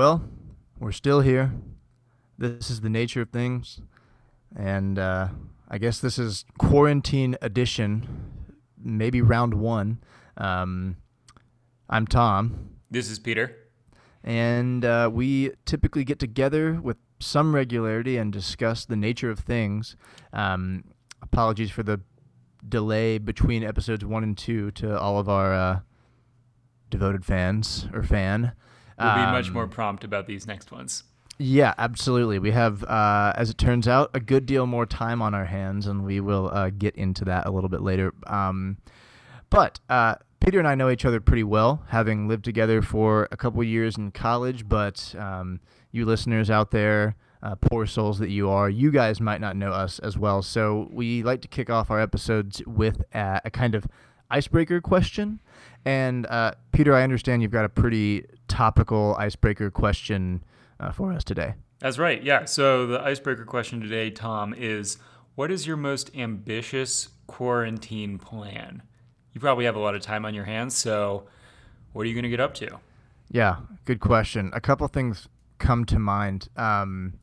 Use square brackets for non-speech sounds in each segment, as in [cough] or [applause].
Well, we're still here. This is the nature of things. And uh, I guess this is quarantine edition, maybe round one. Um, I'm Tom, This is Peter. and uh, we typically get together with some regularity and discuss the nature of things. Um, apologies for the delay between episodes one and two to all of our uh, devoted fans or fan. We'll be much Um, more prompt about these next ones. Yeah, absolutely. We have, uh, as it turns out, a good deal more time on our hands, and we will uh, get into that a little bit later. Um, but uh, Peter and I know each other pretty well, having lived together for a couple years in college. But um, you listeners out there, uh, poor souls that you are, you guys might not know us as well. So we like to kick off our episodes with a, a kind of icebreaker question. And uh, Peter, I understand you've got a pretty topical icebreaker question uh, for us today. That's right. Yeah. So the icebreaker question today, Tom, is what is your most ambitious quarantine plan? You probably have a lot of time on your hands, so what are you going to get up to? Yeah, good question. A couple things come to mind. Um,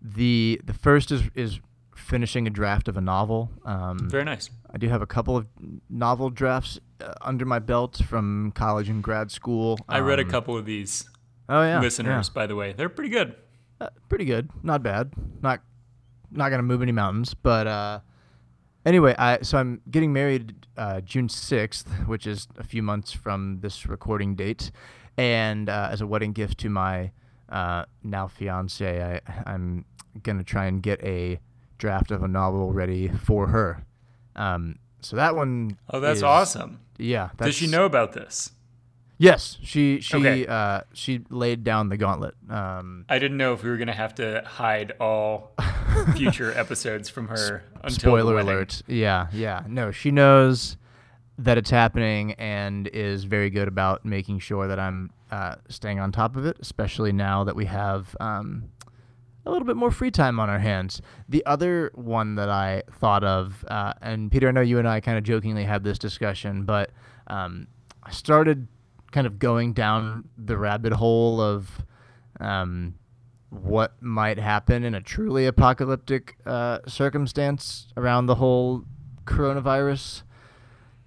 the the first is is finishing a draft of a novel. Um, Very nice. I do have a couple of novel drafts under my belt from college and grad school. I read a Um, couple of these Oh yeah, listeners, by the way. They're pretty good. Uh, pretty good. Not bad. Not not gonna move any mountains, but uh, anyway, I so I'm getting married uh, June sixth, which is a few months from this recording date, and uh, as a wedding gift to my uh, now fiance, I I'm gonna try and get a draft of a novel ready for her. Um, so that one. Oh, that's awesome. Yeah. Does she know about this? Yes, she she Okay. uh, she laid down the gauntlet. Um, I didn't know if we were going to have to hide all [laughs] future episodes from her Spoiler alert. Yeah, yeah. No, she knows that it's happening and is very good about making sure that I'm uh, staying on top of it, especially now that we have um, a little bit more free time on our hands. The other one that I thought of, uh, and Peter, I know you and I kind of jokingly had this discussion, but um, I started kind of going down the rabbit hole of um, what might happen in a truly apocalyptic uh, circumstance around the whole coronavirus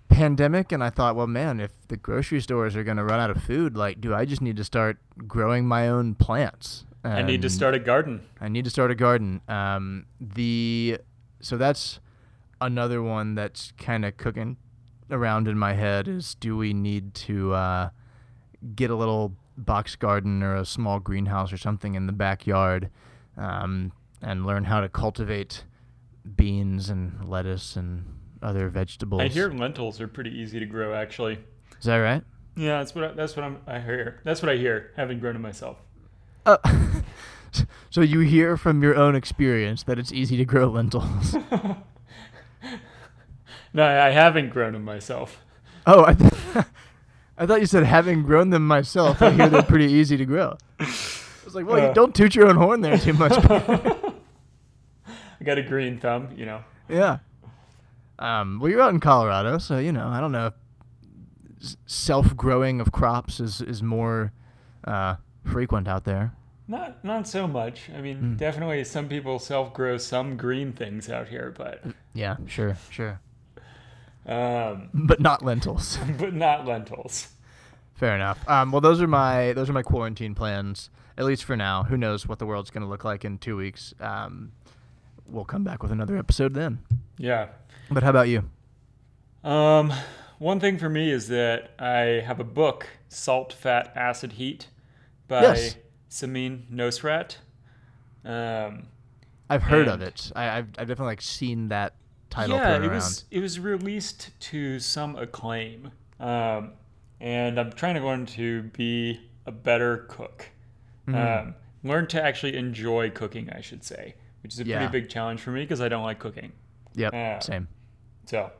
pandemic and i thought well man if the grocery stores are going to run out of food like do i just need to start growing my own plants I need to start a garden. i need to start a garden um, the so that's another one that's kind of cooking around in my head is do we need to uh, get a little box garden or a small greenhouse or something in the backyard um, and learn how to cultivate beans and lettuce and other vegetables. I hear lentils are pretty easy to grow, actually. Is that right? Yeah, that's what I, that's what I'm, I hear. That's what I hear, having grown it myself. Uh, [laughs] so you hear from your own experience that it's easy to grow lentils. [laughs] No, I haven't grown them myself. oh, I, th- [laughs] I thought you said having grown them myself. I hear they're pretty [laughs] easy to grow. I was like, well, you Uh. don't toot your own horn there too much. I got a green thumb, you know. Yeah. Um, well, you're out in Colorado, so you know I don't know if self-growing of crops is is more uh, frequent out there. Not not so much. I mean, Mm. definitely some people self-grow some green things out here, but Yeah, sure, sure, um, but not lentils. [laughs] but not lentils. Fair enough. Um, well, those are my those are my quarantine plans, at least for now. Who knows what the world's going to look like in two weeks? Um, we'll come back with another episode then. Yeah. But how about you? Um, one thing for me is that I have a book, Salt, Fat, Acid, Heat, by Yes. Samin Nosrat. Um, I've heard of it. I, I've I've definitely like seen that title yeah, it around. was it was released to some acclaim, um, and I'm trying to learn to be a better cook. Mm-hmm. Um, learn to actually enjoy cooking, I should say, which is a Yeah. pretty big challenge for me because I don't like cooking. Yep, uh, same. So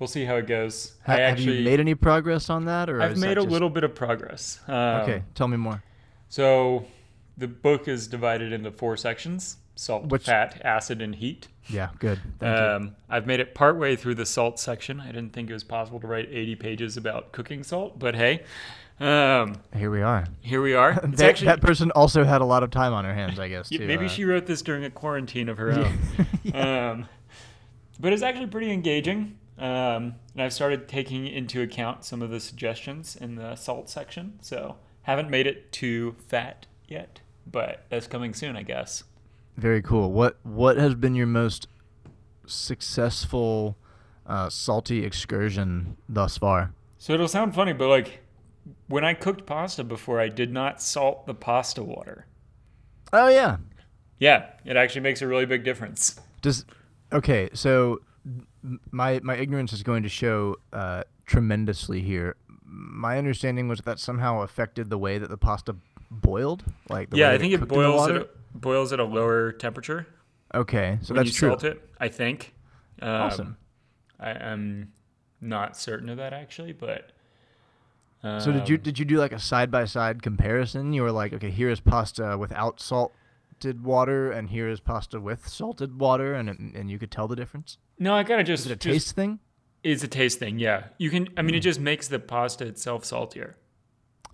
we'll see how it goes. Have actually you made any progress on that, or I've that made a just- little bit of progress. Um, Okay, tell me more. So the book is divided into four sections. salt, Which- fat, acid, and heat. Yeah, good. Thank you. Um, I've made it partway through the salt section. I didn't think it was possible to write 80 pages about cooking salt, but hey, um, Here we are. here we are. [laughs] That, actually that person also had a lot of time on her hands, I guess. Yeah, maybe uh, she wrote this during a quarantine of her own. [laughs] um, but it's actually pretty engaging. Um, and I've started taking into account some of the suggestions in the salt section. So haven't made it to fat yet, but that's coming soon, I guess. Very cool. What What has been your most successful uh, salty excursion thus far? So it'll sound funny, but like when I cooked pasta before, I did not salt the pasta water. Oh yeah. Yeah, it actually makes a really big difference. Does okay? So my my ignorance is going to show uh, tremendously here. My understanding was that somehow affected the way that the pasta boiled. Like the yeah, I think it the boils at a, boils at a lower temperature. Okay, so that's you true. salt it. I think. Um, Awesome. I, I'm not certain of that actually, but. So did you um, did you do like a side by side comparison? You were like, okay, here is pasta without salted water, and here is pasta with salted water, and it, and you could tell the difference. No, I kind of just. Is it a just- taste thing? It's a taste thing. Yeah, you can. I mean, it just makes the pasta itself saltier.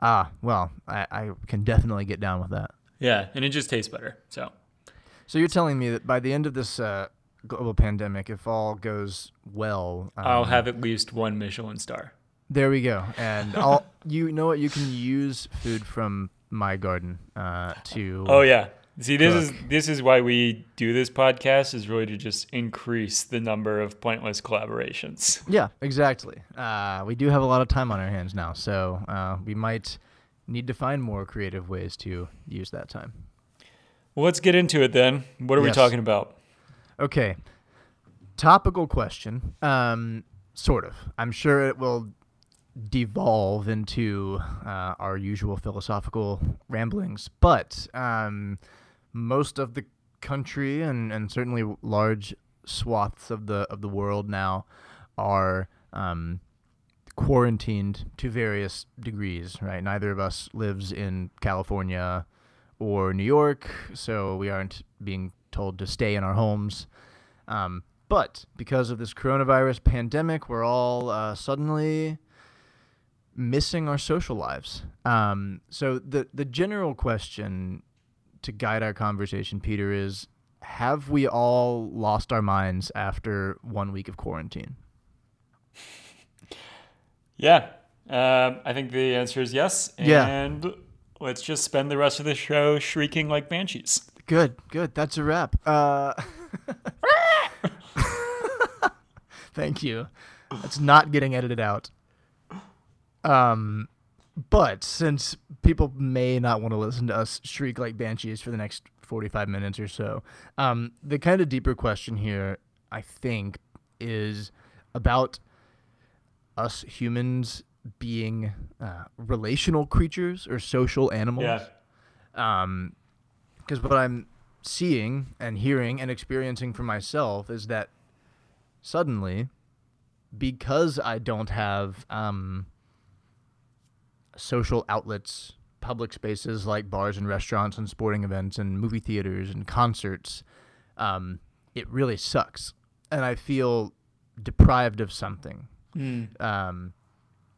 Ah, well, I, I can definitely get down with that. Yeah, and it just tastes better. So. So you're telling me that by the end of this uh, global pandemic, if all goes well, um, I'll have at least one Michelin star. There we go, [laughs] and I'll. You know what? You can use food from my garden uh, to. Oh yeah. See, this is this is why we do this podcast is really to just increase the number of pointless collaborations. Yeah, exactly. Uh, we do have a lot of time on our hands now, so uh, we might need to find more creative ways to use that time. Well, let's get into it then. What are we talking about? Okay. Topical question. Um, sort of. I'm sure it will devolve into uh, our usual philosophical ramblings, but um, most of the country and, and certainly large swaths of the of the world now are um, quarantined to various degrees. Right. Neither of us lives in California or New York, so we aren't being told to stay in our homes. Um, but because of this coronavirus pandemic, we're all uh, suddenly missing our social lives. Um, so the the general question to guide our conversation, Peter, is: Have we all lost our minds after one week of quarantine? [laughs] Yeah. Um, I think the answer is yes. Yeah. And let's just spend the rest of the show shrieking like banshees. Good, good. That's a wrap. Uh, [laughs] [laughs] thank you. That's not getting edited out. Um, but since people may not want to listen to us shriek like banshees for the next 45 minutes or so, um, the kind of deeper question here, I think, is about us humans being uh, relational creatures or social animals Yeah. um because what i'm seeing and hearing and experiencing for myself is that suddenly because i don't have um social outlets public spaces like bars and restaurants and sporting events and movie theaters and concerts um it really sucks and i feel deprived of something Mm. um,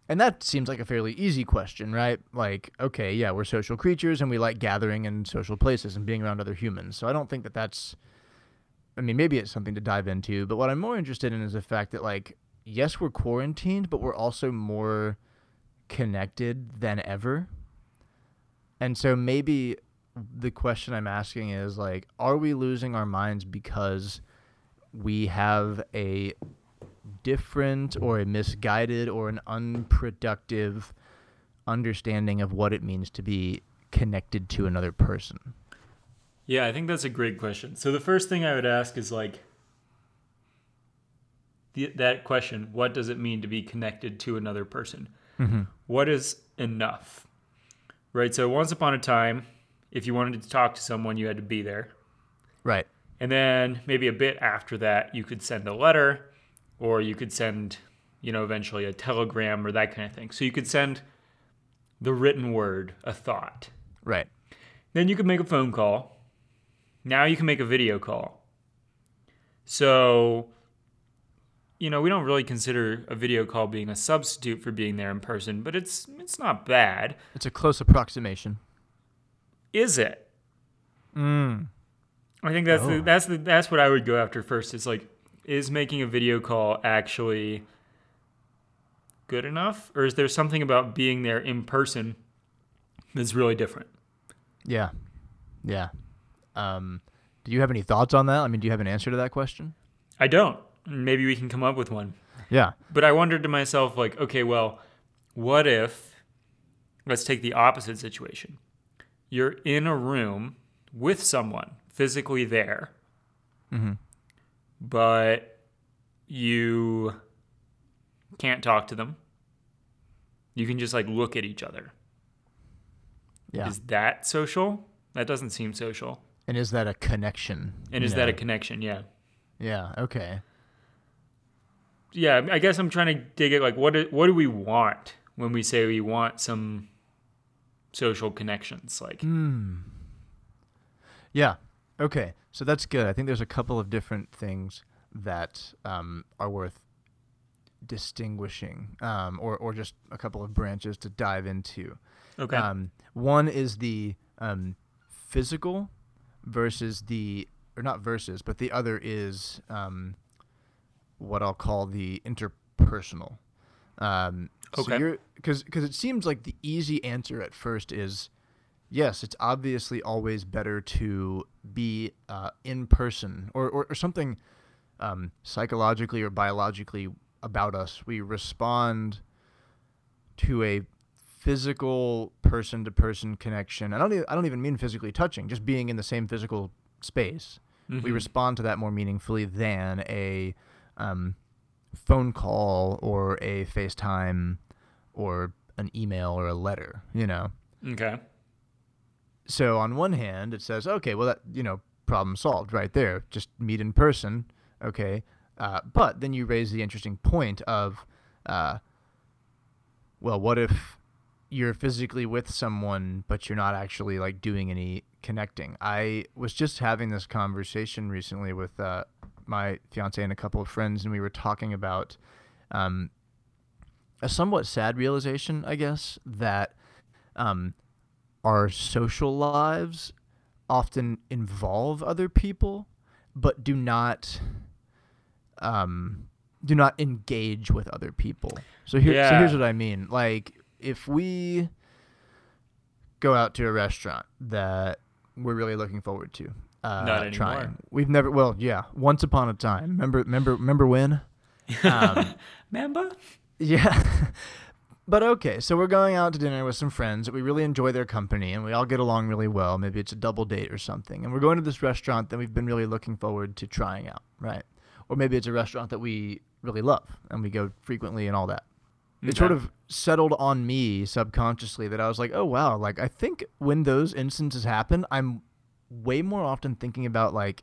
and that seems like a fairly easy question, right? Like, okay, yeah, we're social creatures and we like gathering in social places and being around other humans. So I don't think that that's, I mean, maybe it's something to dive into. But what I'm more interested in is the fact that, like, yes, we're quarantined, but we're also more connected than ever. And so maybe the question I'm asking is, like, are we losing our minds because we have a different or a misguided or an unproductive understanding of what it means to be connected to another person. Yeah, I think that's a great question. So the first thing I would ask is like that question, what does it mean to be connected to another person? Mm-hmm. What is enough? Right? So once upon a time, if you wanted to talk to someone, you had to be there. Right. And then maybe a bit after that, you could send a letter or you could send, you know, eventually a telegram or that kind of thing. So you could send the written word, a thought. Right. Then you could make a phone call. Now you can make a video call. So, you know, we don't really consider a video call being a substitute for being there in person, but it's it's not bad. It's a close approximation. Is it? Mm. I think that's Oh. the, that's the, that's what I would go after first. Is like, is making a video call actually good enough, or is there something about being there in person that's really different? Yeah. Yeah. Um, do you have any thoughts on that? I mean, do you have an answer to that question? I don't. Maybe we can come up with one. Yeah. But I wondered to myself, like, okay, well, what if, let's take the opposite situation. You're in a room with someone physically there, Mm-hmm. but you can't talk to them. You can just like look at each other. Yeah. Is that social? That doesn't seem social. and is that a connection? And is that a connection? Yeah. Yeah. Okay. Yeah, I guess I'm trying to dig at like what do, what do we want when we say we want some social connections? Like Hmm. Yeah. Okay. So that's good. I think there's a couple of different things that um, are worth distinguishing, um, or or just a couple of branches to dive into. okay. Um, one is the um, physical versus the, or not versus, but the other is um, what I'll call the interpersonal. Um, Okay. you're because because it seems like the easy answer at first is yes, it's obviously always better to be uh, in person or, or, or something um, psychologically or biologically about us. We respond to a physical person to person connection. I don't even, I don't even mean physically touching, just being in the same physical space. We Mhm. respond to that more meaningfully than a um, phone call or a FaceTime or an email or a letter, you know. okay. So on one hand, it says, okay, well that you know, problem solved right there. Just meet in person, okay. Uh, but then you raise the interesting point of, uh, well, what if you're physically with someone, but you're not actually like doing any connecting? I was just having this conversation recently with uh, my fiance and a couple of friends, and we were talking about um, a somewhat sad realization, I guess, that um, our social lives often involve other people, but do not um, do not engage with other people. So here, so here's what I mean. Like if we go out to a restaurant that we're really looking forward to, uh, Not anymore. trying. We've never. Well, yeah. Once upon a time. Remember? Remember? Remember when? Um, [laughs] Mamba? yeah. [laughs] but okay, so we're going out to dinner with some friends that we really enjoy their company and we all get along really well. Maybe it's a double date or something. And we're going to this restaurant that we've been really looking forward to trying out, right? Or maybe it's a restaurant that we really love and we go frequently and all that. It sort of settled on me subconsciously that I was like, oh wow, like I think when those instances happen, I'm way more often thinking about like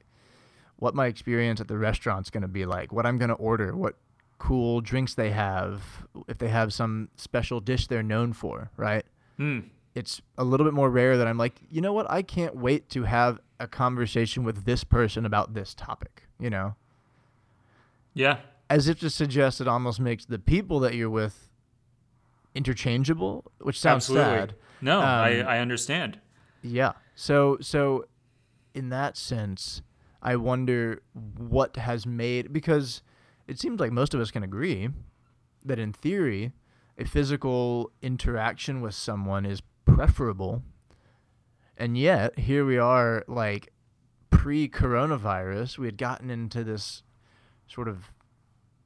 what my experience at the restaurant's going to be like, what I'm going to order, what cool drinks they have, if they have some special dish they're known for, right? Hmm. It's a little bit more rare that I'm like, you know what? I can't wait to have a conversation with this person about this topic, you know? Yeah. As if to suggest it almost makes the people that you're with interchangeable, which sounds Absolutely. sad. No, I, Um, I understand. Yeah. So so in that sense, I wonder what has made because it seems like most of us can agree that in theory, a physical interaction with someone is preferable. And yet, here we are like pre-coronavirus, we had gotten into this sort of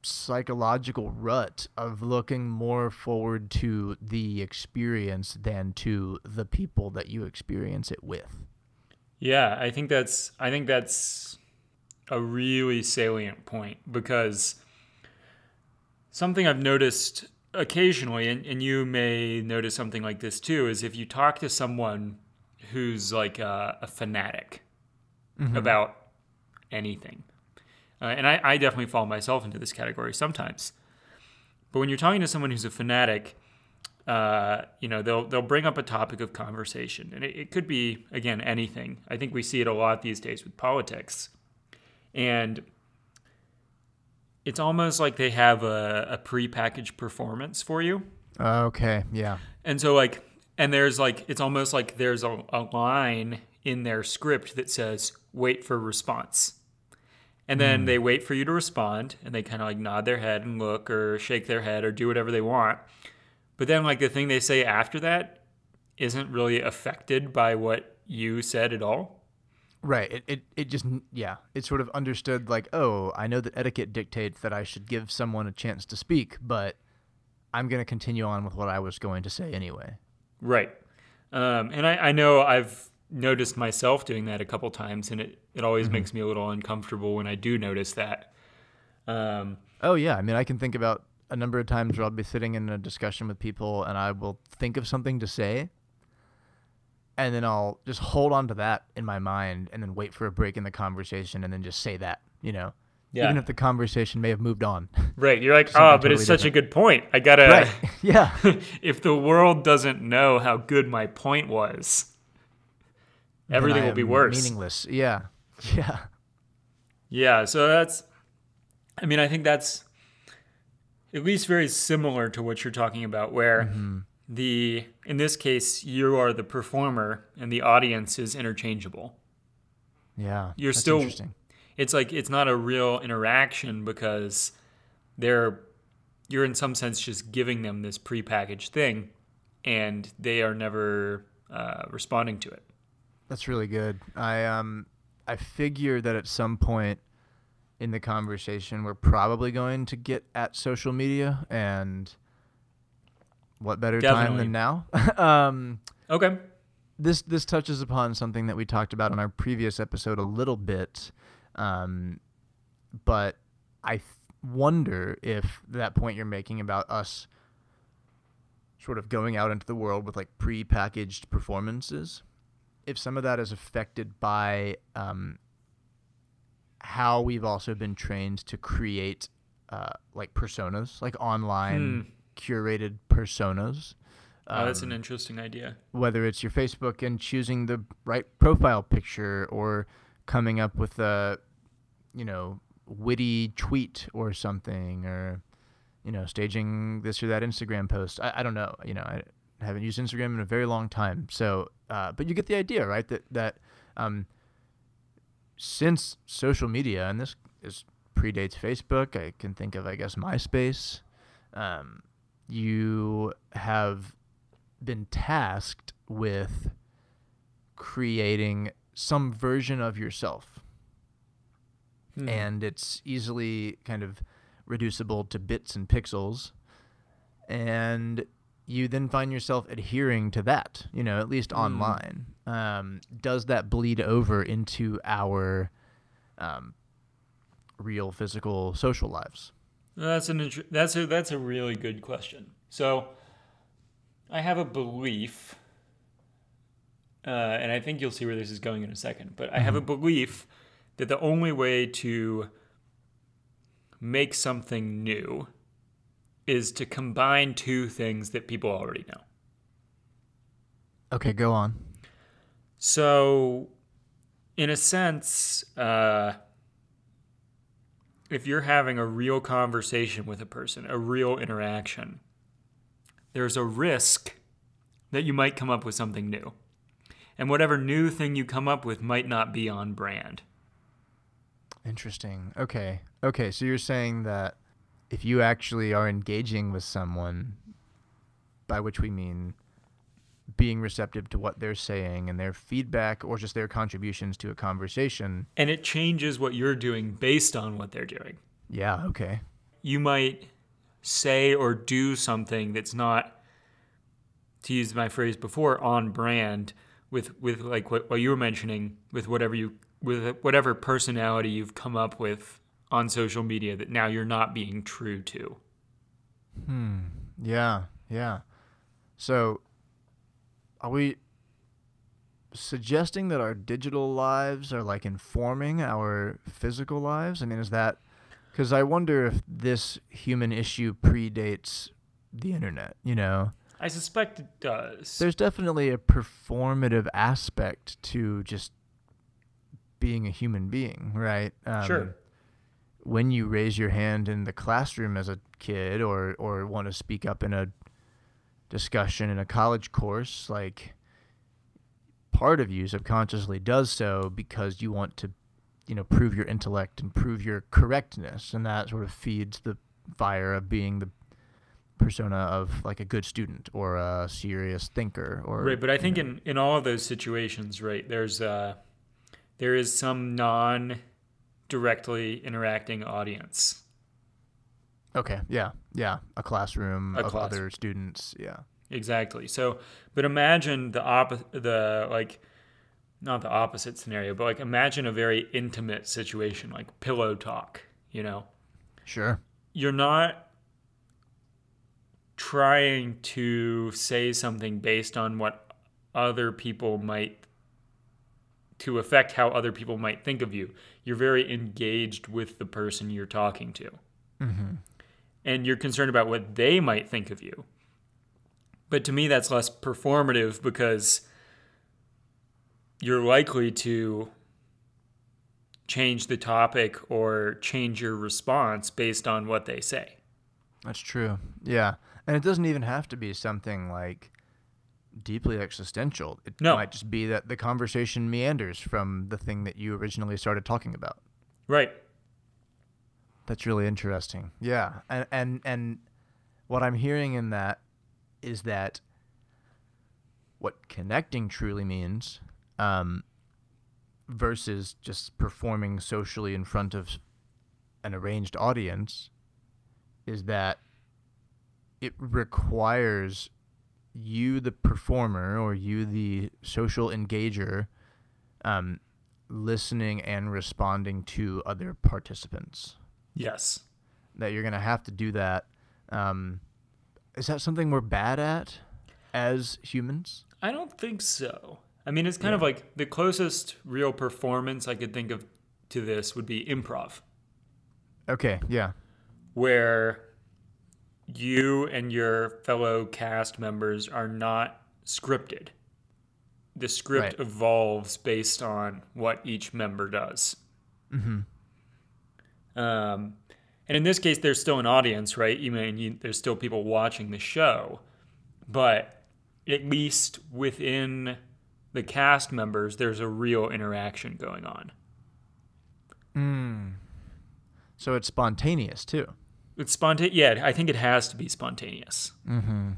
psychological rut of looking more forward to the experience than to the people that you experience it with. Yeah, I think that's I think that's a really salient point because something I've noticed occasionally, and, and you may notice something like this too, is if you talk to someone who's like a, a fanatic about anything, uh, and I, I definitely fall myself into this category sometimes. But when you're talking to someone who's a fanatic, uh, you know, they'll they'll bring up a topic of conversation, and it, it could be again anything. I think we see it a lot these days with politics, and it's almost like they have a, a prepackaged performance for you. Okay, yeah. And so like and there's like it's almost like there's a, a line in their script that says wait for response. And then they wait for you to respond and they kind of like nod their head and look or shake their head or do whatever they want. But then like the thing they say after that isn't really affected by what you said at all. Right. It, it it just yeah. It's sort of understood like, oh, I know that etiquette dictates that I should give someone a chance to speak, but I'm gonna continue on with what I was going to say anyway. Right. Um, and I, I know I've noticed myself doing that a couple times, and it, it always makes me a little uncomfortable when I do notice that. Um, Oh yeah, I mean I can think about a number of times where I'll be sitting in a discussion with people and I will think of something to say and then I'll just hold on to that in my mind and then wait for a break in the conversation and then just say that, you know. Yeah. Even if the conversation may have moved on. right. You're like, [laughs] oh, but it's totally such a good point. I gotta. right. [laughs] Yeah. [laughs] if the world doesn't know how good my point was, everything will be worse. Meaningless. Yeah. Yeah. Yeah, so that's I mean, I think that's at least very similar to what you're talking about where Mm-hmm. the in this case you are the performer and the audience is interchangeable. Yeah. You're That's still interesting. it's like it's not a real interaction because they're you're in some sense just giving them this prepackaged thing and they are never uh, responding to it. That's really good. I um I figure that at some point in the conversation we're probably going to get at social media and what better time than now? [laughs] um Okay. this this touches upon something that we talked about in our previous episode a little bit. Um but I th- wonder if that point you're making about us sort of going out into the world with like pre-packaged performances if some of that is affected by um, how we've also been trained to create uh, like personas, like online curated personas. Oh, that's an Um, interesting idea. whether it's your Facebook and choosing the right profile picture or coming up with a, you know, witty tweet or something or, you know, staging this or that Instagram post. I, I don't know. You know, I haven't used Instagram in a very long time. So, uh, but you get the idea, right? That, that, um, since social media, and this is predates Facebook, I can think of, I guess, MySpace, um, you have been tasked with creating some version of yourself. Hmm. And it's easily kind of reducible to bits and pixels. And you then find yourself adhering to that, you know, at least online. Um, does that bleed over into our um, real physical social lives? That's an inter- that's a that's a really good question. So, I have a belief, uh, and I think you'll see where this is going in a second. But I have a belief that the only way to make something new is to combine two things that people already know. Okay, go on. So, in a sense, uh, if you're having a real conversation with a person, a real interaction, there's a risk that you might come up with something new. And whatever new thing you come up with might not be on brand. Interesting. Okay. Okay. So you're saying that if you actually are engaging with someone, by which we mean being receptive to what they're saying and their feedback or just their contributions to a conversation. And it changes what you're doing based on what they're doing. Yeah. Okay. You might say or do something that's not, to use my phrase before, on brand with, with like what, what you were mentioning, with whatever you with whatever personality you've come up with on social media that now you're not being true to. Hmm. Yeah. Yeah. So are we suggesting that our digital lives are like informing our physical lives? I mean, is that because I wonder if this human issue predates the internet, you know? I suspect it does. There's definitely a performative aspect to just being a human being, right? Um, Sure. When you raise your hand in the classroom as a kid, or or want to speak up in a discussion in a college course, like part of you subconsciously does so because you want to, you know, prove your intellect and prove your correctness, and that sort of feeds the fire of being the persona of like a good student or a serious thinker or Right, but I think know. in, in all of those situations, right, there's uh there is some non directly interacting audience. Okay, yeah, yeah, a classroom A of class- other students, yeah. Exactly. So, but imagine the opposite, the like, not the opposite scenario, but like imagine a very intimate situation, like pillow talk. You know, Sure. you're not trying to say something based on what other people might to affect how other people might think of you. You're very engaged with the person you're talking to. Mm-hmm. And you're concerned about what they might think of you. But to me, that's less performative because you're likely to change the topic or change your response based on what they say. That's true. Yeah, and it doesn't even have to be something like deeply existential. It No. might just be that the conversation meanders from the thing that you originally started talking about. Right. That's really interesting. Yeah, and and and what I'm hearing in that is that what connecting truly means, um, versus just performing socially in front of an arranged audience, is that it requires you, the performer, or you, the social engager, um, listening and responding to other participants Yes. that you're gonna have to do that. Um, is that something we're bad at as humans? I don't think so. I mean, it's kind of like the closest real performance I could think of to this would be improv. Okay, yeah, where you and your fellow cast members are not scripted. The script Right. evolves based on what each member does. hmm Um, and in this case, there's still an audience, right? You mean you, there's still people watching the show, but at least within the cast members, there's a real interaction going on. Mm. So it's spontaneous too. It's spontaneous. Yeah, I think it has to be spontaneous. Mm-hmm.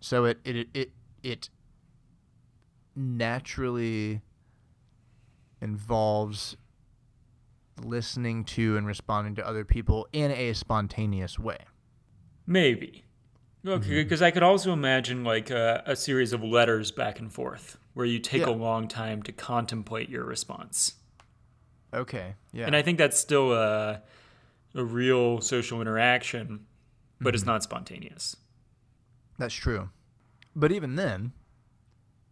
So it it it it naturally involves listening to and responding to other people in a spontaneous way. Maybe. Okay, because I could also imagine like a, a series of letters back and forth where you take Yeah. a long time to contemplate your response. Okay. Yeah. And I think that's still a, a real social interaction, but it's not spontaneous. That's true. But even then,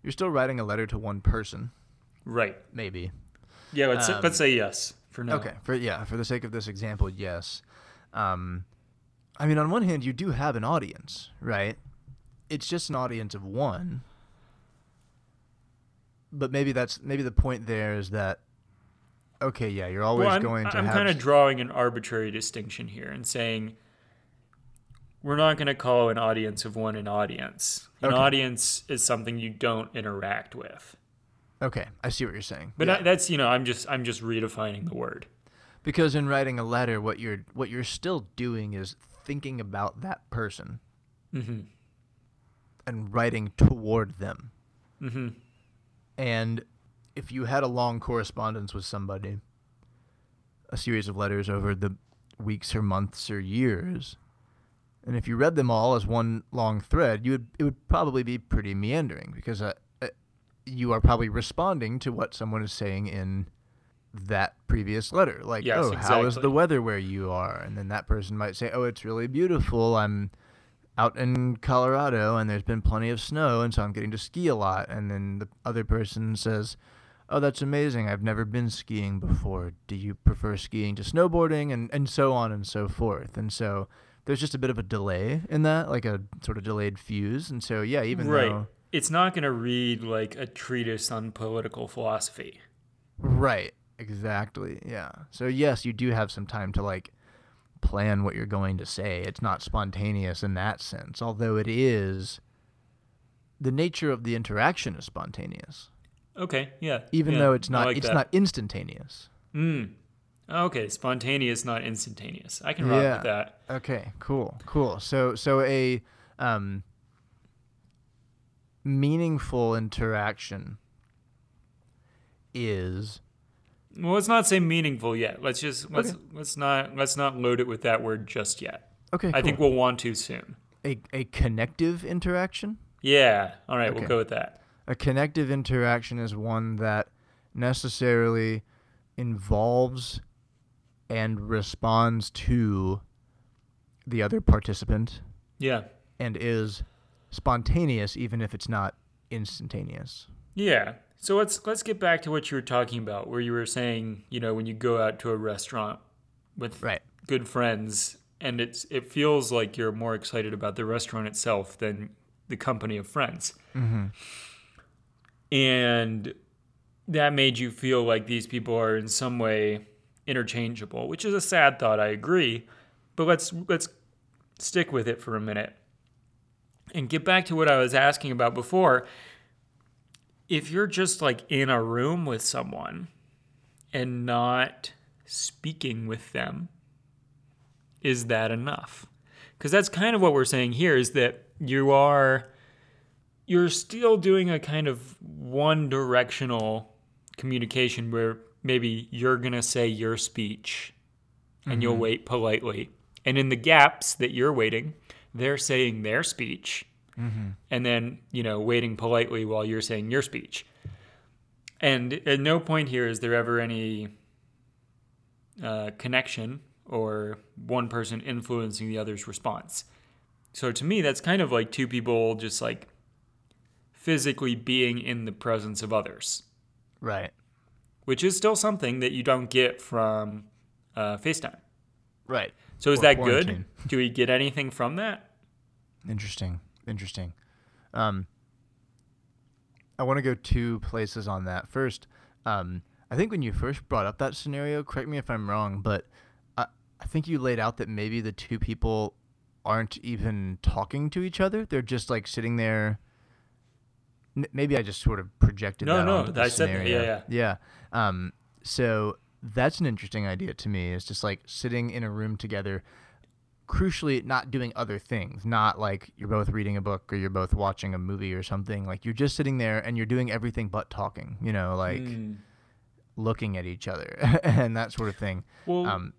you're still writing a letter to one person, Right. maybe. Yeah, let's, Um, let's say yes for now. Okay. For yeah, for the sake of this example, yes. Um, I mean, on one hand, you do have an audience, right? It's just an audience of one. But maybe that's maybe the point there is that okay, yeah, you're always Well, I'm, going to have. I'm have kind of drawing an arbitrary distinction here and saying we're not going to call an audience of one an audience. An Okay. audience is something you don't interact with. Okay, I see what you're saying. But Yeah. I, that's you know I'm just I'm just redefining the word. because in writing a letter, what you're what you're still doing is thinking about that person Mm-hmm. and writing toward them. Mm-hmm. And if you had a long correspondence with somebody, a series of letters over the weeks or months or years, and if you read them all as one long thread, you would it would probably be pretty meandering because uh, uh, you are probably responding to what someone is saying in that previous letter. Like, Yes, oh, how is the weather where you are? And then that person might say, oh, it's really beautiful. I'm out in Colorado and there's been plenty of snow and so I'm getting to ski a lot and then the other person says, "Oh, that's amazing. I've never been skiing before. Do you prefer skiing to snowboarding?" and and so on and so forth. And so there's just a bit of a delay in that, like a sort of delayed fuse. And so, yeah, even right. though It's not going to read like a treatise on political philosophy. Right. Exactly. Yeah. So yes, you do have some time to like plan what you're going to say. It's not spontaneous in that sense, although it is the nature of the interaction is spontaneous. Okay, yeah. Even yeah, though it's not like it's that. not instantaneous. Mm. Okay, spontaneous, not instantaneous. I can rock Yeah. with that. Okay, cool. Cool. So so a um meaningful interaction is Well, let's not say meaningful yet. Let's just let's Okay. let's not let's not load it with that word just yet. okay, I think we'll want to soon. a a connective interaction Yeah. All right, Okay. we'll go with that. A connective interaction is one that necessarily involves and responds to the other participant Yeah. and is spontaneous even if it's not instantaneous. Yeah. So let's let's get back to what you were talking about, where you were saying, you know, when you go out to a restaurant with Right. good friends, and it's it feels like you're more excited about the restaurant itself than the company of friends, Mm-hmm. and that made you feel like these people are in some way interchangeable, which is a sad thought. I agree, but let's let's stick with it for a minute and get back to what I was asking about before. If you're just like in a room with someone and not speaking with them, is that enough? Because that's kind of what we're saying here is that you are you're still doing a kind of one directional communication where maybe you're going to say your speech and you'll mm-hmm. wait politely. And in the gaps that you're waiting, they're saying their speech and then, you know, waiting politely while you're saying your speech. And at no point here is there ever any uh, connection or one person influencing the other's response. So to me, that's kind of like two people just like physically being in the presence of others, Right. which is still something that you don't get from uh, FaceTime. Right. So is Or that quarantine. good? Do we get anything from that? Interesting. Interesting. Um, I want to go two places on that. First, um, I think when you first brought up that scenario, correct me if I'm wrong, but I, I think you laid out that maybe the two people aren't even talking to each other. They're just like sitting there. N- Maybe I just sort of projected No, that no, onto the I said that. scenario. Yeah, yeah. Um, so that's an interesting idea to me. It's just like sitting in a room together, crucially not doing other things not like you're both reading a book or you're both watching a movie or something like you're just sitting there and you're doing everything but talking you know like Mm. looking at each other [laughs] and that sort of thing Well, um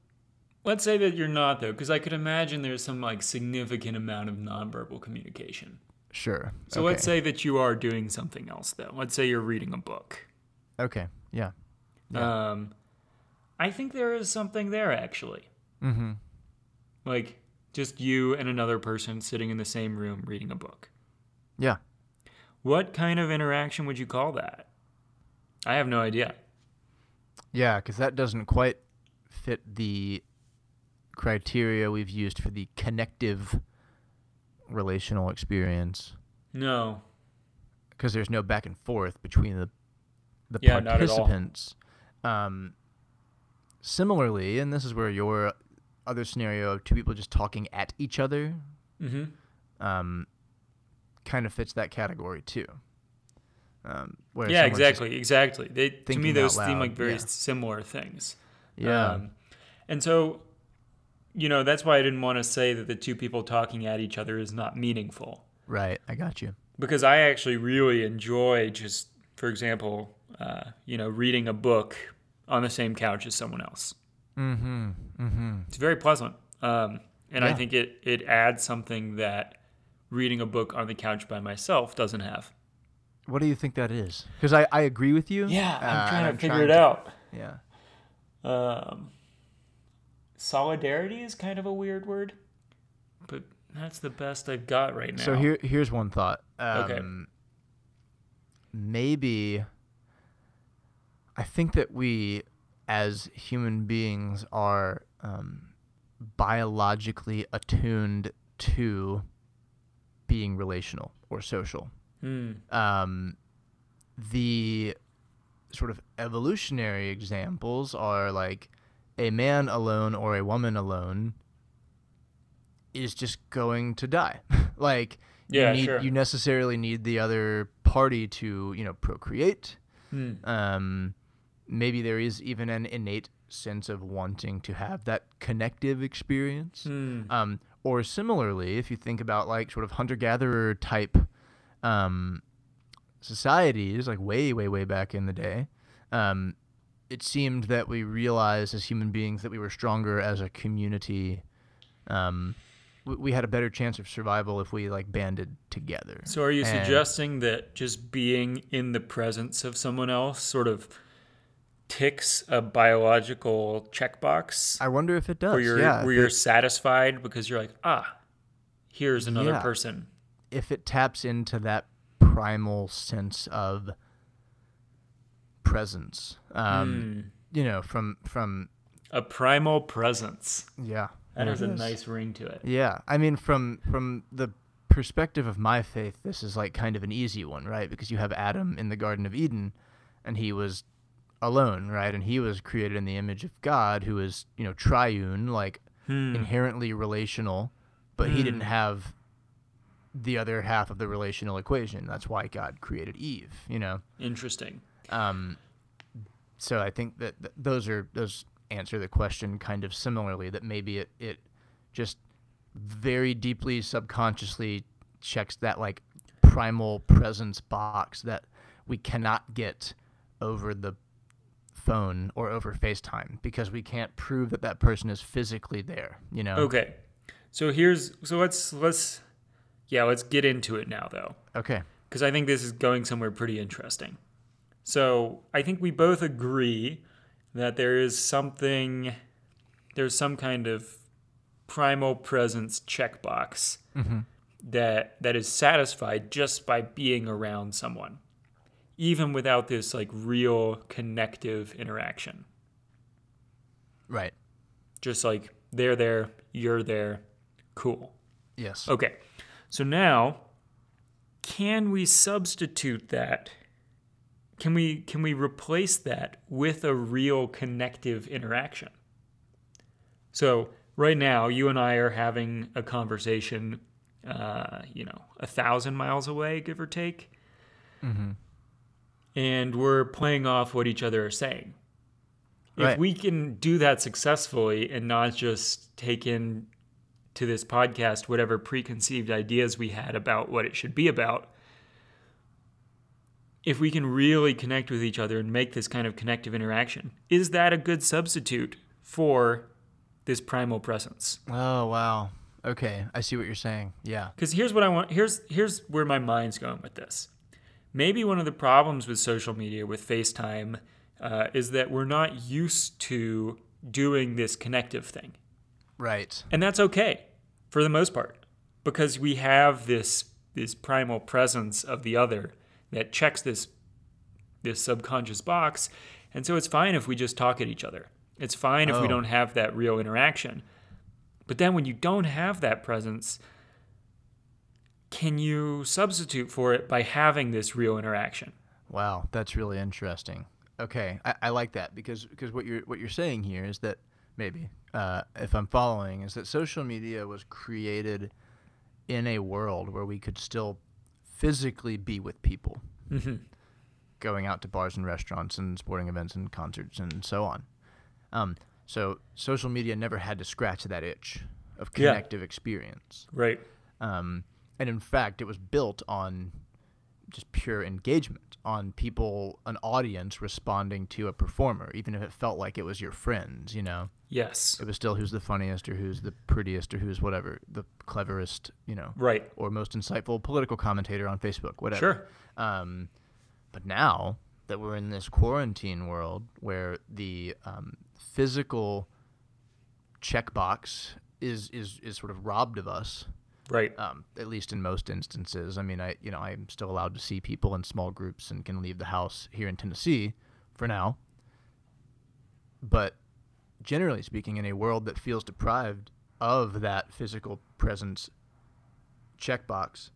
let's say that you're not though, because I could imagine there's some like significant amount of nonverbal communication. sure So okay. let's say that you are doing something else though. Let's say you're reading a book. okay yeah Yeah. Um, I think there is something there actually. mm-hmm Like just you and another person sitting in the same room reading a book. yeah What kind of interaction would you call that? I have no idea. yeah because that doesn't quite fit the criteria we've used for the connective relational experience No. because there's no back and forth between the the Yeah, not at all. participants. Um, similarly, and this is where your other scenario of two people just talking at each other Mm-hmm. um, kind of fits that category too. Um, where Yeah, exactly, exactly. They to me those seem like very yeah. similar things. yeah, Um, and so, you know, that's why I didn't want to say that the two people talking at each other is not meaningful. right. I got you. Because I actually really enjoy just, for example, uh, you know, reading a book on the same couch as someone else. Mm-hmm. Mm-hmm. It's very pleasant. Um, and I think it, it adds something that reading a book on the couch by myself doesn't have. What do you think that is? Because I, I agree with you. Yeah, uh, I'm trying to figure it out. Yeah. Um, solidarity is kind of a weird word, but that's the best I've got right now. So here, here's one thought. Okay. Um, Maybe. I think that we, as human beings, are um, biologically attuned to being relational or social. Hmm. Um, the sort of evolutionary examples are like a man alone or a woman alone is just going to die. [laughs] like Yeah, you need, sure. you necessarily need the other party to, you know, procreate. Um, maybe there is even an innate sense of wanting to have that connective experience. Hmm. Um, or similarly, if you think about like sort of hunter gatherer type um, societies, like way, way, way back in the day, um, it seemed that we realized as human beings that we were stronger as a community. Um, we, we had a better chance of survival if we like banded together. So are you And- suggesting that just being in the presence of someone else sort of ticks a biological checkbox I wonder if it does. where you're yeah, where you're it- satisfied because you're like, ah, here's another Yeah. person. if it taps into that primal sense of presence. Um, Hmm. You know, from from A primal presence. yeah, That there has a is. nice ring to it. Yeah, I mean, from from the perspective of my faith, this is like kind of an easy one, right? Because you have Adam in the Garden of Eden, and he was alone, right? And he was created in the image of God, who is you know triune, like Hmm. inherently relational, but he didn't Hmm. have the other half of the relational equation. That's why God created Eve, you know. Interesting. Um, so I think that th- those are those answer the question kind of similarly. That maybe it it just very deeply subconsciously checks that like primal presence box that we cannot get over the phone or over FaceTime because we can't prove that that person is physically there. You know. Okay. So here's so let's let's yeah, let's get into it now though. Okay. because I think this is going somewhere pretty interesting. So I think we both agree that there is something, there's some kind of primal presence checkbox mm-hmm. that that is satisfied just by being around someone, even without this like real connective interaction. Right. Just like they're there, you're there, cool. Yes. Okay. So now can we substitute that? Can we can we replace that with a real connective interaction? So right now you and I are having a conversation uh, you know, a thousand miles away, give or take. And we're playing off what each other are saying. If we can do that successfully and not just take in to this podcast whatever preconceived ideas we had about what it should be about, if we can really connect with each other and make this kind of connective interaction, is that a good substitute for this primal presence? Oh wow. Okay, I see what you're saying. Yeah. Because here's what I want. Here's here's where my mind's going with this. Maybe one of the problems with social media, with FaceTime, uh, is that we're not used to doing this connective thing. Right. and that's okay for the most part because we have this this primal presence of the other that checks this this subconscious box and so it's fine if we just talk at each other it's fine if we Oh. don't have that real interaction but then when you don't have that presence can you substitute for it by having this real interaction Wow, that's really interesting. Okay, I, I like that because because what you're what you're saying here is that maybe uh, if I'm following is that social media was created in a world where we could still physically be with people, going out to bars and restaurants and sporting events and concerts and so on. Um, so social media never had to scratch that itch of Yeah. connective experience. right Um, and in fact, it was built on just pure engagement, on people, an audience responding to a performer, even if it felt like it was your friends, you know? yes It was still who's the funniest or who's the prettiest or who's whatever, the cleverest, you know, right or most insightful political commentator on Facebook, whatever. sure Um, but now that we're in this quarantine world where the um, physical checkbox is, is, is sort of robbed of us, right um, at least in most instances. I mean, I you know I'm still allowed to see people in small groups and can leave the house here in Tennessee for now. But generally speaking, in a world that feels deprived of that physical presence checkbox,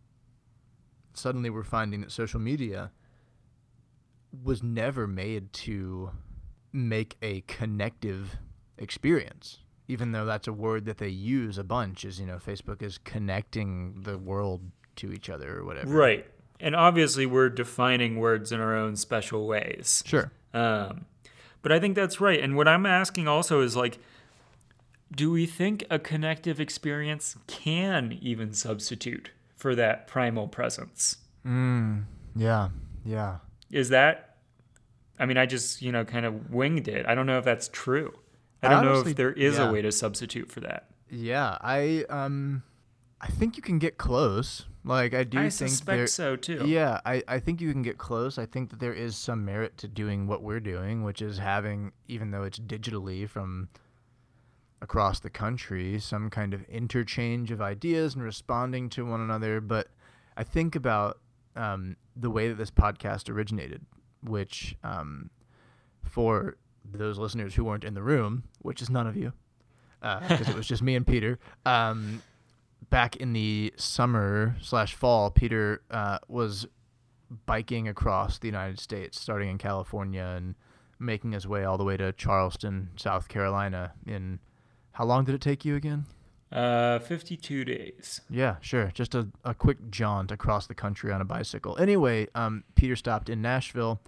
suddenly we're finding that social media was never made to make a connective experience even though that's a word that they use a bunch is you know facebook is connecting the world to each other or whatever Right. And obviously, we're defining words in our own special ways. sure Um, but I think that's right. And what I'm asking also is like, do we think a connective experience can even substitute for that primal presence? mm, yeah yeah Is that, I mean, I just, you know, kind of winged it. I don't know if that's true. I don't know Honestly, if there is yeah. a way to substitute for that. yeah i um i think you can get close like i do I think suspect there, so too. Yeah, I, I think you can get close. I think that there is some merit to doing what we're doing, which is having, even though it's digitally from across the country, some kind of interchange of ideas and responding to one another. But I think about um, the way that this podcast originated, which um, for those listeners who weren't in the room, which is none of you, [laughs] because it was just me and Peter. Um, back in the summer slash fall, Peter uh, was biking across the United States, starting in California and making his way all the way to Charleston, South Carolina. In how long did it take you again? Uh, 52 days. Yeah, sure. Just a, a quick jaunt across the country on a bicycle. Anyway, um, Peter stopped in Nashville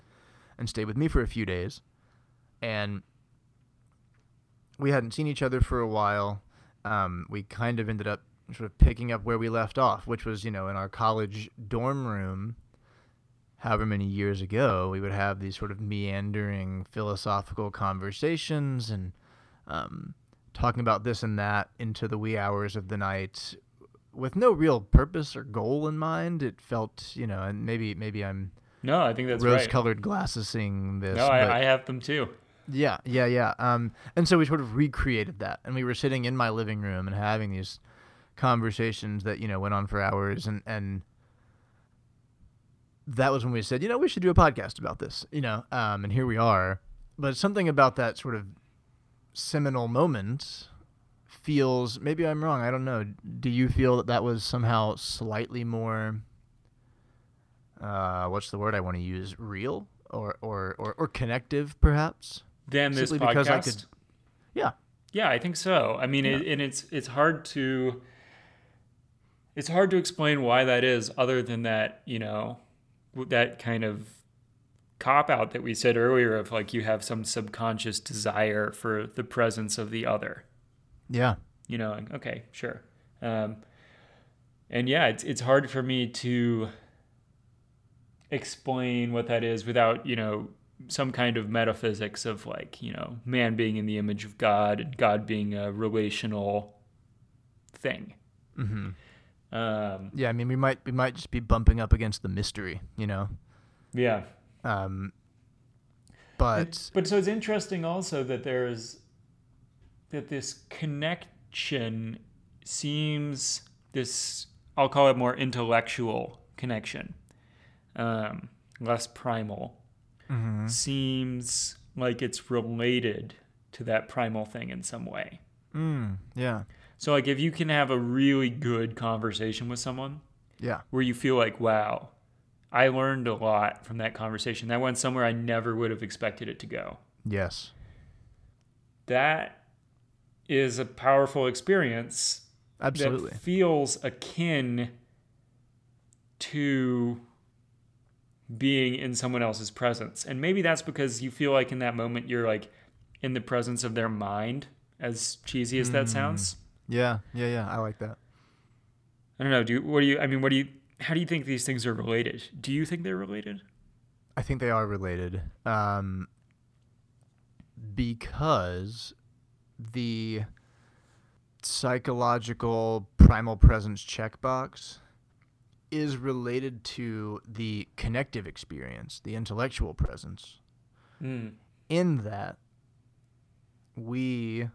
and stayed with me for a few days. And we hadn't seen each other for a while. Um, we kind of ended up sort of picking up where we left off, which was, you know, in our college dorm room, however many years ago, we would have these sort of meandering philosophical conversations and um, talking about this and that into the wee hours of the night with no real purpose or goal in mind. It felt, you know, and maybe maybe I'm No, I think that's rose-colored glasses seeing this. No, but I, I have them too. Yeah, yeah, yeah. Um, and so we sort of recreated that, and we were sitting in my living room and having these conversations that you know went on for hours, and and that was when we said, you know, we should do a podcast about this, you know, um, and here we are. But something about that sort of seminal moment feels maybe I'm wrong. I don't know. Do you feel that that was somehow slightly more? Uh, what's the word I want to use? Real or or or, or connective, perhaps? Than this podcast. because I could- Yeah. Yeah, I think so. I mean, it, and it's it's hard to it's hard to explain why that is, other than that you know that kind of cop out that we said earlier of like you have some subconscious desire for the presence of the other. Yeah. You know, okay, sure. Um, and yeah, it's it's hard for me to explain what that is without you know some kind of metaphysics of like you know man being in the image of God and God being a relational thing. Mm-hmm. Um, Yeah. I mean, we might we might just be bumping up against the mystery, you know. yeah, Um, but but so it's interesting also that there's that this connection seems this I'll call it more intellectual connection, um, less primal. Mhm. Seems like it's related to that primal thing in some way. mm, yeah, So like if you can have a really good conversation with someone yeah, where you feel like, wow, I learned a lot from that conversation. That went somewhere I never would have expected it to go. yes, That is a powerful experience absolutely. that feels akin to being in someone else's presence. And maybe that's because you feel like in that moment you're like in the presence of their mind, as cheesy as that Mm. sounds. Yeah, yeah, yeah. I like that. I don't know. Do you, what do you? I mean, what do you? How do you think these things are related? Do you think they're related? I think they are related. Um, because the psychological primal presence checkbox is related to the connective experience, the intellectual presence, Mm. in that we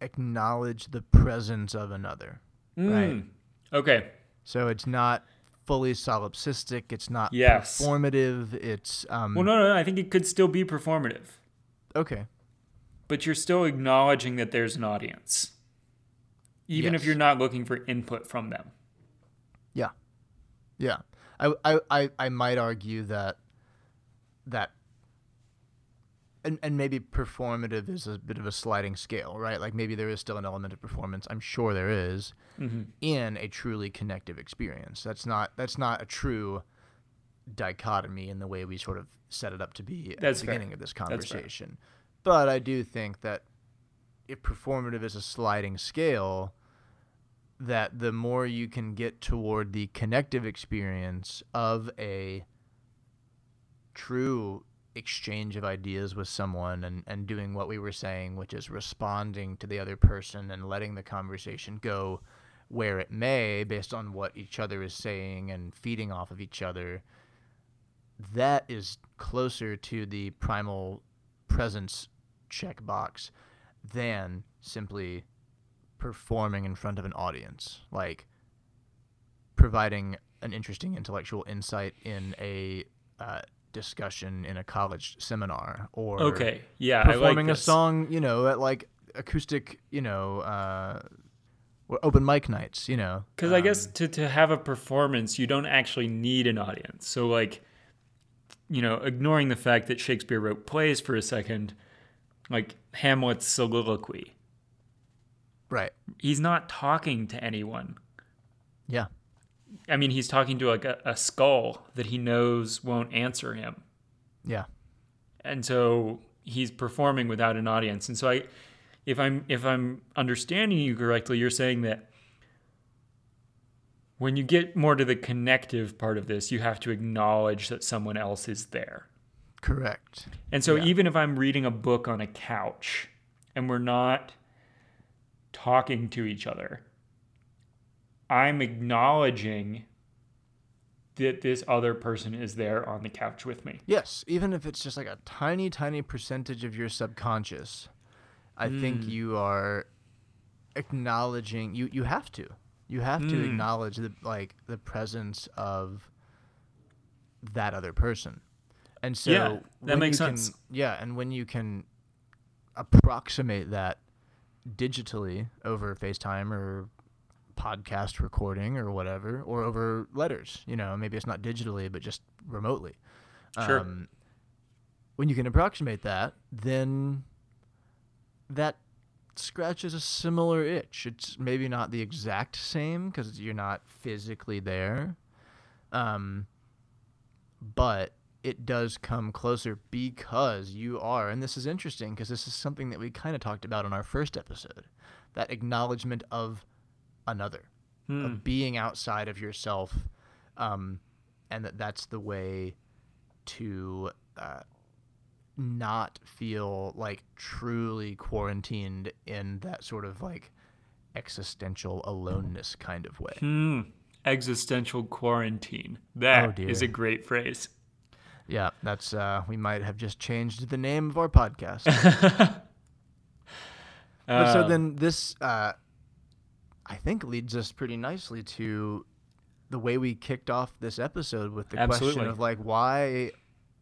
acknowledge the presence of another. Right. Mm. Okay. So it's not fully solipsistic, it's not Yes. performative, it's um Well, no, no, no. I think it could still be performative. okay. but you're still acknowledging that there's an audience, even if you're not looking for input from them. Yeah, yeah. I, I, I, I might argue that that and, and maybe performative is a bit of a sliding scale, right? Like maybe there is still an element of performance. I'm sure there is Mm-hmm. in a truly connective experience. That's not that's not a true dichotomy in the way we sort of set it up to be at That's the fair. beginning of this conversation. But I do think that if performative is a sliding scale, that the more you can get toward the connective experience of a true exchange of ideas with someone and, and doing what we were saying, which is responding to the other person and letting the conversation go where it may based on what each other is saying and feeding off of each other, that is closer to the primal presence checkbox than simply performing in front of an audience. Like providing an interesting intellectual insight in a uh, discussion in a college seminar or Okay, yeah, I like performing a song, you know, at like acoustic, you know, uh, or open mic nights, you know. Because I guess Um, to, to have a performance, you don't actually need an audience. So, like, you know, ignoring the fact that Shakespeare wrote plays for a second, like Hamlet's soliloquy, right. he's not talking to anyone. Yeah. I mean, he's talking to like a, a skull that he knows won't answer him. Yeah. and so he's performing without an audience and so i if i'm if i'm understanding you correctly you're saying that when you get more to the connective part of this you have to acknowledge that someone else is there Correct. and so Yeah. even if i'm reading a book on a couch and we're not talking to each other i'm acknowledging that this other person is there on the couch with me Yes, even if it's just like a tiny, tiny percentage of your subconscious, I think Mm. you are acknowledging. You you have to. You have to Mm. acknowledge the like the presence of that other person. And so Yeah, that makes you can- sense. yeah, and when you can approximate that digitally over FaceTime or podcast recording or whatever, or over letters, you know, maybe it's not digitally, but just remotely. Sure. Um, when you can approximate that, then that scratches a similar itch. It's maybe not the exact same because you're not physically there, um, but it does come closer because you are. And this is interesting because this is something that we kind of talked about in our first episode that acknowledgement of another Hmm. of being outside of yourself, um, and that that's the way to uh, not feel like truly quarantined in that sort of like existential aloneness kind of way. Hmm. Existential quarantine. That That is dear. a great phrase. Yeah, that's uh, we might have just changed the name of our podcast. [laughs] But so Um, then this, uh, I think, leads us pretty nicely to the way we kicked off this episode with the Absolutely. question of like why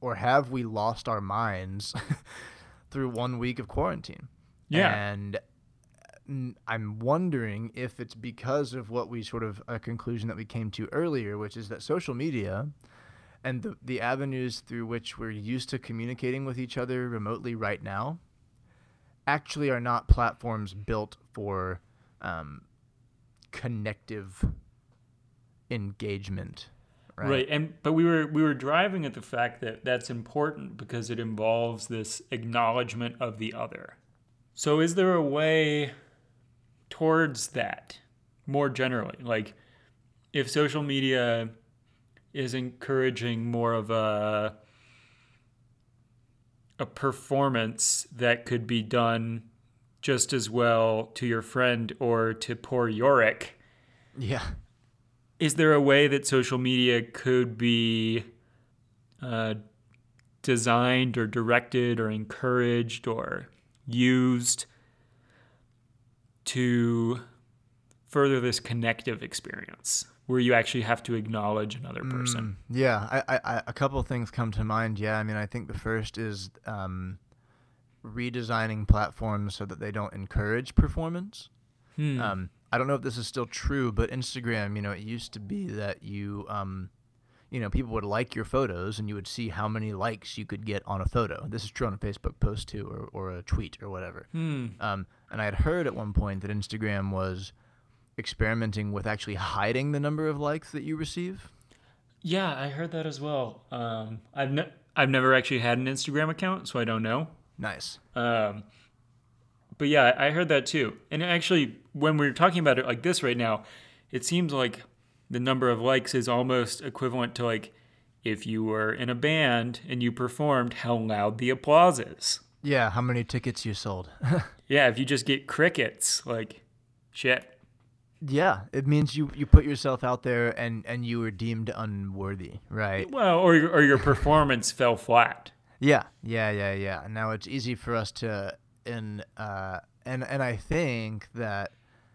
or have we lost our minds [laughs] through one week of quarantine? Yeah. And mm, I'm wondering if it's because of what we sort of a conclusion that we came to earlier, which is that social media and the, the avenues through which we're used to communicating with each other remotely right now actually are not platforms built for um, connective engagement. Right. right. and but we were we were driving at the fact that that's important because it involves this acknowledgement of the other. So is there a way towards that more generally? Like if social media is encouraging more of a a performance that could be done just as well to your friend or to poor Yorick, Yeah. is there a way that social media could be uh, designed or directed or encouraged or used to further this connective experience where you actually have to acknowledge another person? Mm, yeah, I, I, a couple of things come to mind. Yeah, I mean, I think the first is um, redesigning platforms so that they don't encourage performance. Hmm. Um, I don't know if this is still true, but Instagram, you know, it used to be that you, um, you know, people would like your photos and you would see how many likes you could get on a photo. This is true on a Facebook post too, or, or a tweet or whatever. Hmm. Um, and I had heard at one point that Instagram was experimenting with actually hiding the number of likes that you receive. Yeah, I heard that as well. Um, I've ne- I've never actually had an Instagram account, so I don't know. Nice. Um, but yeah, I heard that too. And actually, when we're talking about it like this right now, it seems like the number of likes is almost equivalent to like if you were in a band and you performed, how loud the applause is. Yeah, how many tickets you sold? [laughs] Yeah, if you just get crickets, like shit. Yeah, it means you you put yourself out there and and you were deemed unworthy, right? Well, or your- or your performance fell flat. Yeah, yeah, yeah, yeah. Now it's easy for us to and uh and and I think that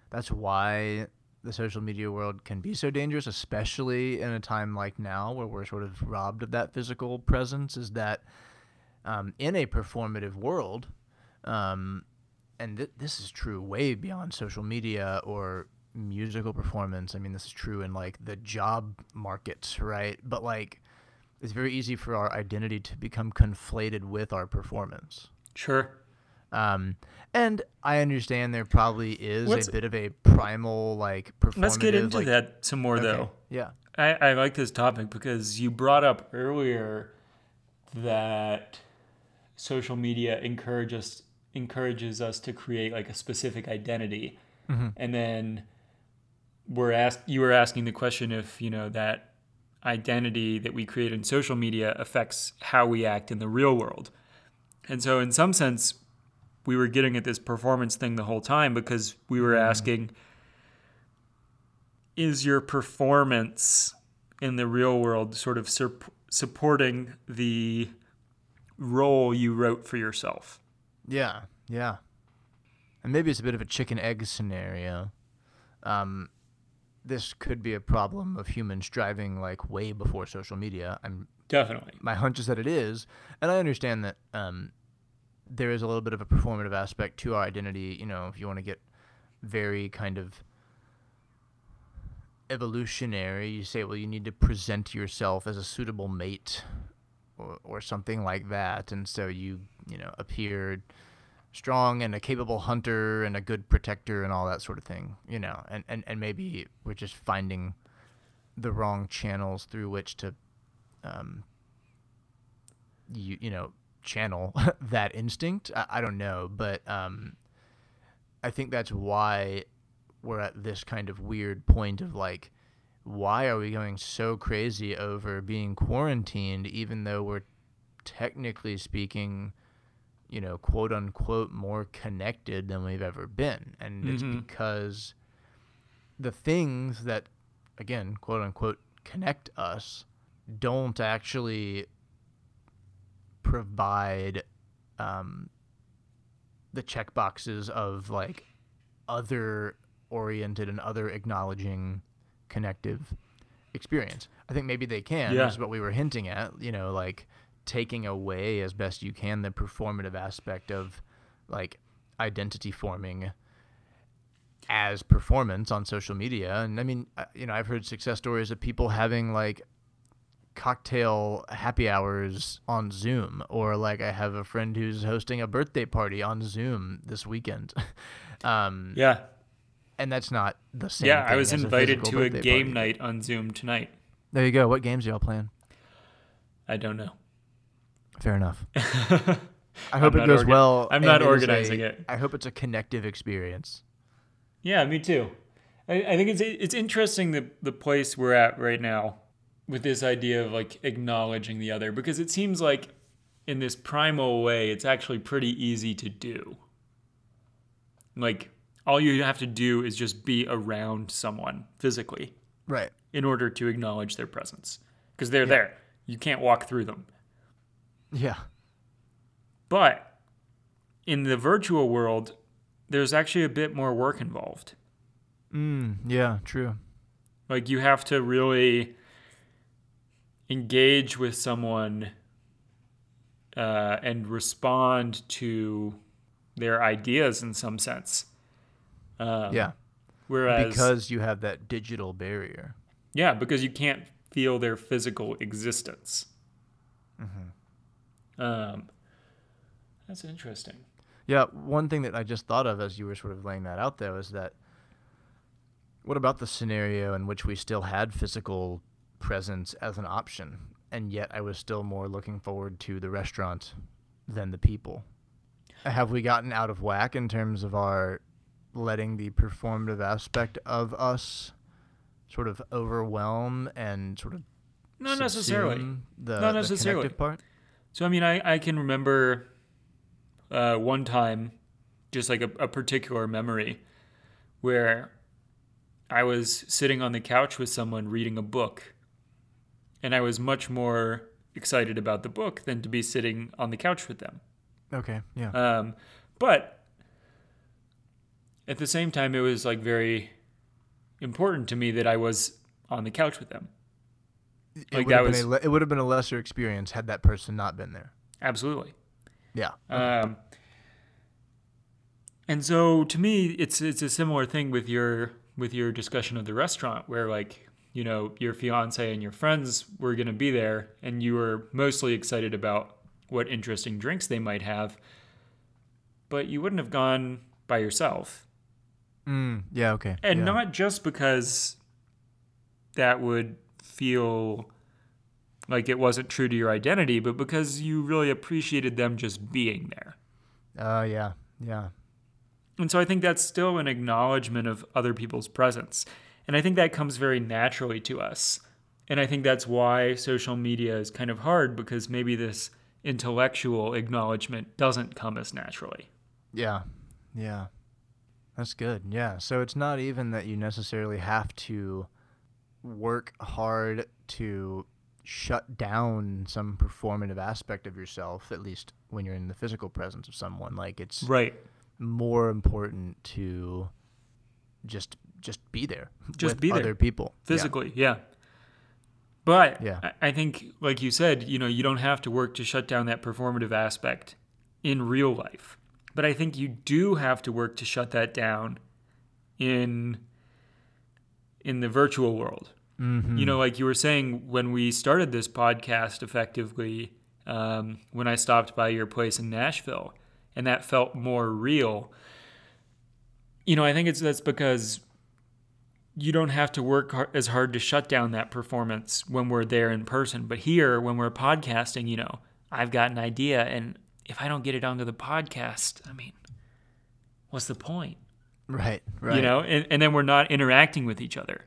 that's why the social media world can be so dangerous, especially in a time like now where we're sort of robbed of that physical presence. Is that um, in a performative world, um, and th- this is true way beyond social media or musical performance. I mean, this is true in like the job markets, right? But like, it's very easy for our identity to become conflated with our performance. Sure. Um, and I understand there probably is Let's- a bit of a primal like performative. Let's get into like, that some more okay, though. Yeah. I, I like this topic because you brought up earlier that social media encourages encourages us to create like a specific identity, and then we're asked you were asking the question if you know that identity that we create in social media affects how we act in the real world, and so in some sense we were getting at this performance thing the whole time because we were asking is your performance in the real world sort of sup- supporting the role you wrote for yourself? Yeah, yeah. And maybe it's a bit of a chicken egg scenario. Um, this could be a problem of humans driving like way before social media. I'm Definitely. my hunch is that it is, and I understand that um, there is a little bit of a performative aspect to our identity. You know, if you want to get very kind of evolutionary, you say, well, you need to present yourself as a suitable mate, or, or something like that, and so you you know appear strong and a capable hunter and a good protector and all that sort of thing. You know, and and, and maybe we're just finding the wrong channels through which to um, you you know channel [laughs] that instinct. I, I don't know, but um, I think that's why we're at this kind of weird point of like, why are we going so crazy over being quarantined, even though we're technically speaking, you know, quote unquote, more connected than we've ever been, and it's Mhm. because the things that, again, quote unquote, connect us don't actually provide um, the check boxes of like other oriented and other acknowledging connective experience. I think maybe they can. Yeah. Is what we were hinting at. You know, like taking away as best you can the performative aspect of like identity forming as performance on social media. And I mean, uh, you know, I've heard success stories of people having like cocktail happy hours on Zoom, or like I have a friend who's hosting a birthday party on Zoom this weekend. [laughs] um, Yeah. and that's not the same. Yeah, I was as invited physical to a game party. night on Zoom tonight. There you go. What games are y'all playing? I don't know. Fair enough. [laughs] I hope it goes orga- well. I'm not it organizing a- it. I hope it's a connective experience. Yeah, me too. I, I think it's it's interesting the the place we're at right now with this idea of like acknowledging the other because it seems like in this primal way it's actually pretty easy to do. Like all you have to do is just be around someone physically Right. in order to acknowledge their presence because they're there. You can't walk through them. Yeah. But in the virtual world, there's actually a bit more work involved. Mm, yeah. True. Like you have to really engage with someone uh, and respond to their ideas in some sense. Um, yeah. Whereas, Because you have that digital barrier. yeah, because you can't feel their physical existence. Um, that's interesting. Yeah, one thing that I just thought of as you were sort of laying that out there is that what about the scenario in which we still had physical presence as an option, and yet I was still more looking forward to the restaurant than the people? Have we gotten out of whack in terms of our letting the performative aspect of us sort of overwhelm and sort of Not necessarily. the, Not necessarily. connective part? So I mean, I, I can remember uh, one time, just like a, a particular memory, where I was sitting on the couch with someone reading a book, and I was much more excited about the book than to be sitting on the couch with them. Okay, yeah. Um, but at the same time, it was like very important to me that I was on the couch with them. It like would that have was- been a it would have been a lesser experience had that person not been there. Absolutely. Yeah. Um, and so to me, it's it's a similar thing with your with your discussion of the restaurant, where like you know your fiance and your friends were going to be there, and you were mostly excited about what interesting drinks they might have, but you wouldn't have gone by yourself, Mm, yeah. Okay. and yeah. not just because that would feel like it wasn't true to your identity, but because you really appreciated them just being there. Uh, yeah. Yeah. And so I think that's still an acknowledgement of other people's presence. And I think that comes very naturally to us. And I think that's why social media is kind of hard because maybe this intellectual acknowledgement doesn't come as naturally. Yeah. Yeah. That's good. Yeah. So it's not even that you necessarily have to work hard to shut down some performative aspect of yourself, at least when you're in the physical presence of someone. Like it's Right. more important to just just be there Just be there. other people Physically, yeah. But Yeah. I think, like you said, you know, you don't have to work to shut down that performative aspect in real life. But I think you do have to work to shut that down in in the virtual world. Mhm. You know, like you were saying when we started this podcast effectively, um, when I stopped by your place in Nashville, and that felt more real. You know, I think it's that's because you don't have to work as hard to shut down that performance when we're there in person. But here, when we're podcasting, you know, I've got an idea, and if I don't get it onto the podcast, I mean, what's the point? Right right You know, and, and then we're not interacting with each other.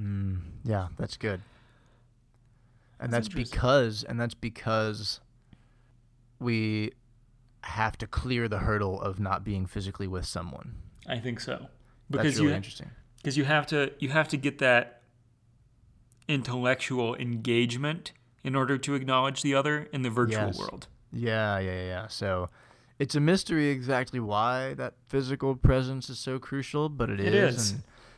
Mm, yeah, that's good. And That's that's, because and that's because we have to clear the hurdle of not being physically with someone. I think so. That's Because really you interesting. because you have to you have to get that intellectual engagement in order to acknowledge the other in the virtual Yes. world. Yeah, yeah, yeah, yeah. So it's a mystery exactly why that physical presence is so crucial, but It it is. is.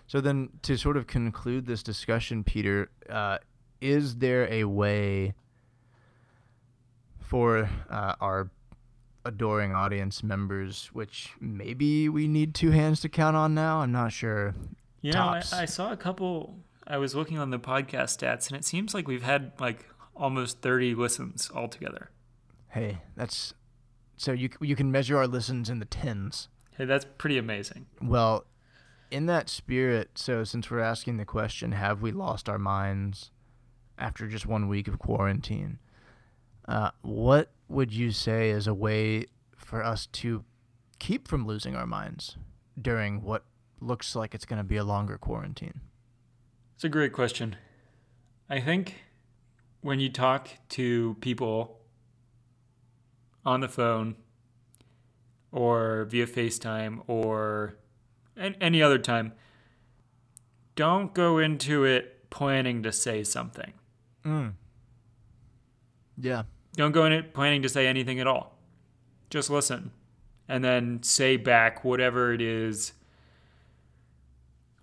So then to sort of conclude this discussion, Peter, uh, is there a way for uh, our adoring audience members, which maybe we need two hands to count on now? I'm not sure. You know, I, I saw a couple. I was looking on the podcast stats, and it seems like we've had like almost thirty listens altogether. Hey, that's so you you can measure our listens in the tens. Hey, that's pretty amazing. Well, in that spirit, so since we're asking the question, have we lost our minds after just one week of quarantine? Uh, what would you say is a way for us to keep from losing our minds during what looks like it's going to be a longer quarantine? It's a great question. I think when you talk to people on the phone or via FaceTime or an- any other time, don't go into it planning to say something. Mm. Yeah. Don't go in it planning to say anything at all. Just listen and then say back whatever it is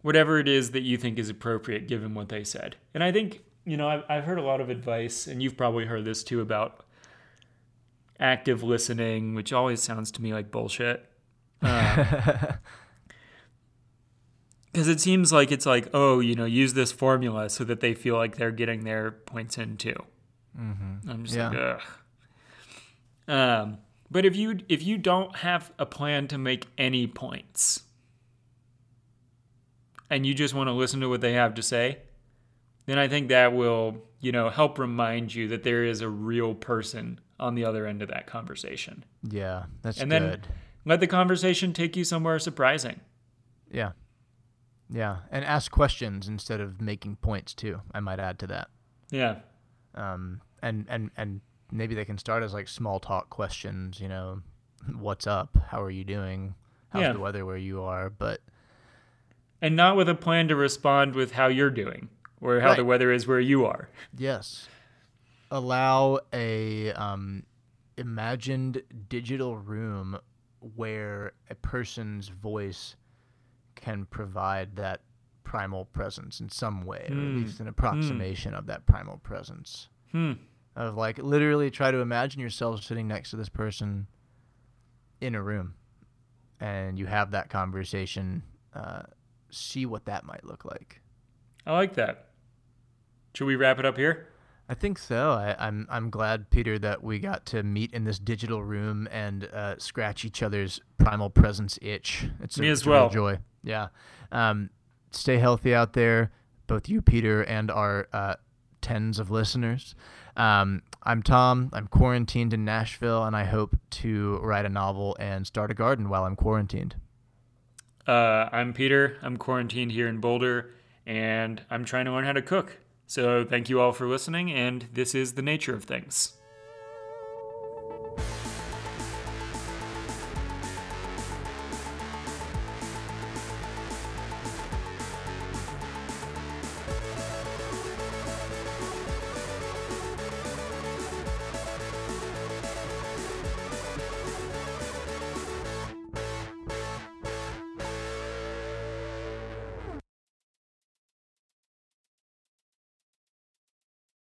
whatever it is that you think is appropriate given what they said. And I think, you know, I've, I've heard a lot of advice, and you've probably heard this too, about active listening, which always sounds to me like bullshit. [laughs] Because it seems like it's like, oh, you know, use this formula so that they feel like they're getting their points in too. mm-hmm. I'm just Yeah. like, ugh. Um, but if you if you don't have a plan to make any points, and you just want to listen to what they have to say, then I think that will you know help remind you that there is a real person on the other end of that conversation. Yeah, that's And then- Let the conversation take you somewhere surprising. Yeah. Yeah, and ask questions instead of making points too. I might add to that. Yeah, Um, and and and maybe they can start as like small talk questions. You know, what's up? How are you doing? How's Yeah. the weather where you are? But and not with a plan to respond with how you're doing or how the weather is where you are. yes, allow a um, imagined digital room where a person's voice can provide that primal presence in some way, or at Hmm. least an approximation of that primal presence. Hmm. of like literally try to imagine yourself sitting next to this person in a room and you have that conversation uh, see what that might look like I like that. Should we wrap it up here? I think so. I, I'm, I'm glad peter that we got to meet in this digital room and uh, scratch each other's primal presence itch. It's a, Me as a real well. joy. Yeah. Um, stay healthy out there both you peter and our uh, tens of listeners. Um, i'm tom. I'm quarantined in nashville and i hope to write a novel and start a garden while i'm quarantined. Uh, I'm Peter. I'm quarantined here in Boulder, and I'm trying to learn how to cook. So thank you all for listening, and this is the nature of things.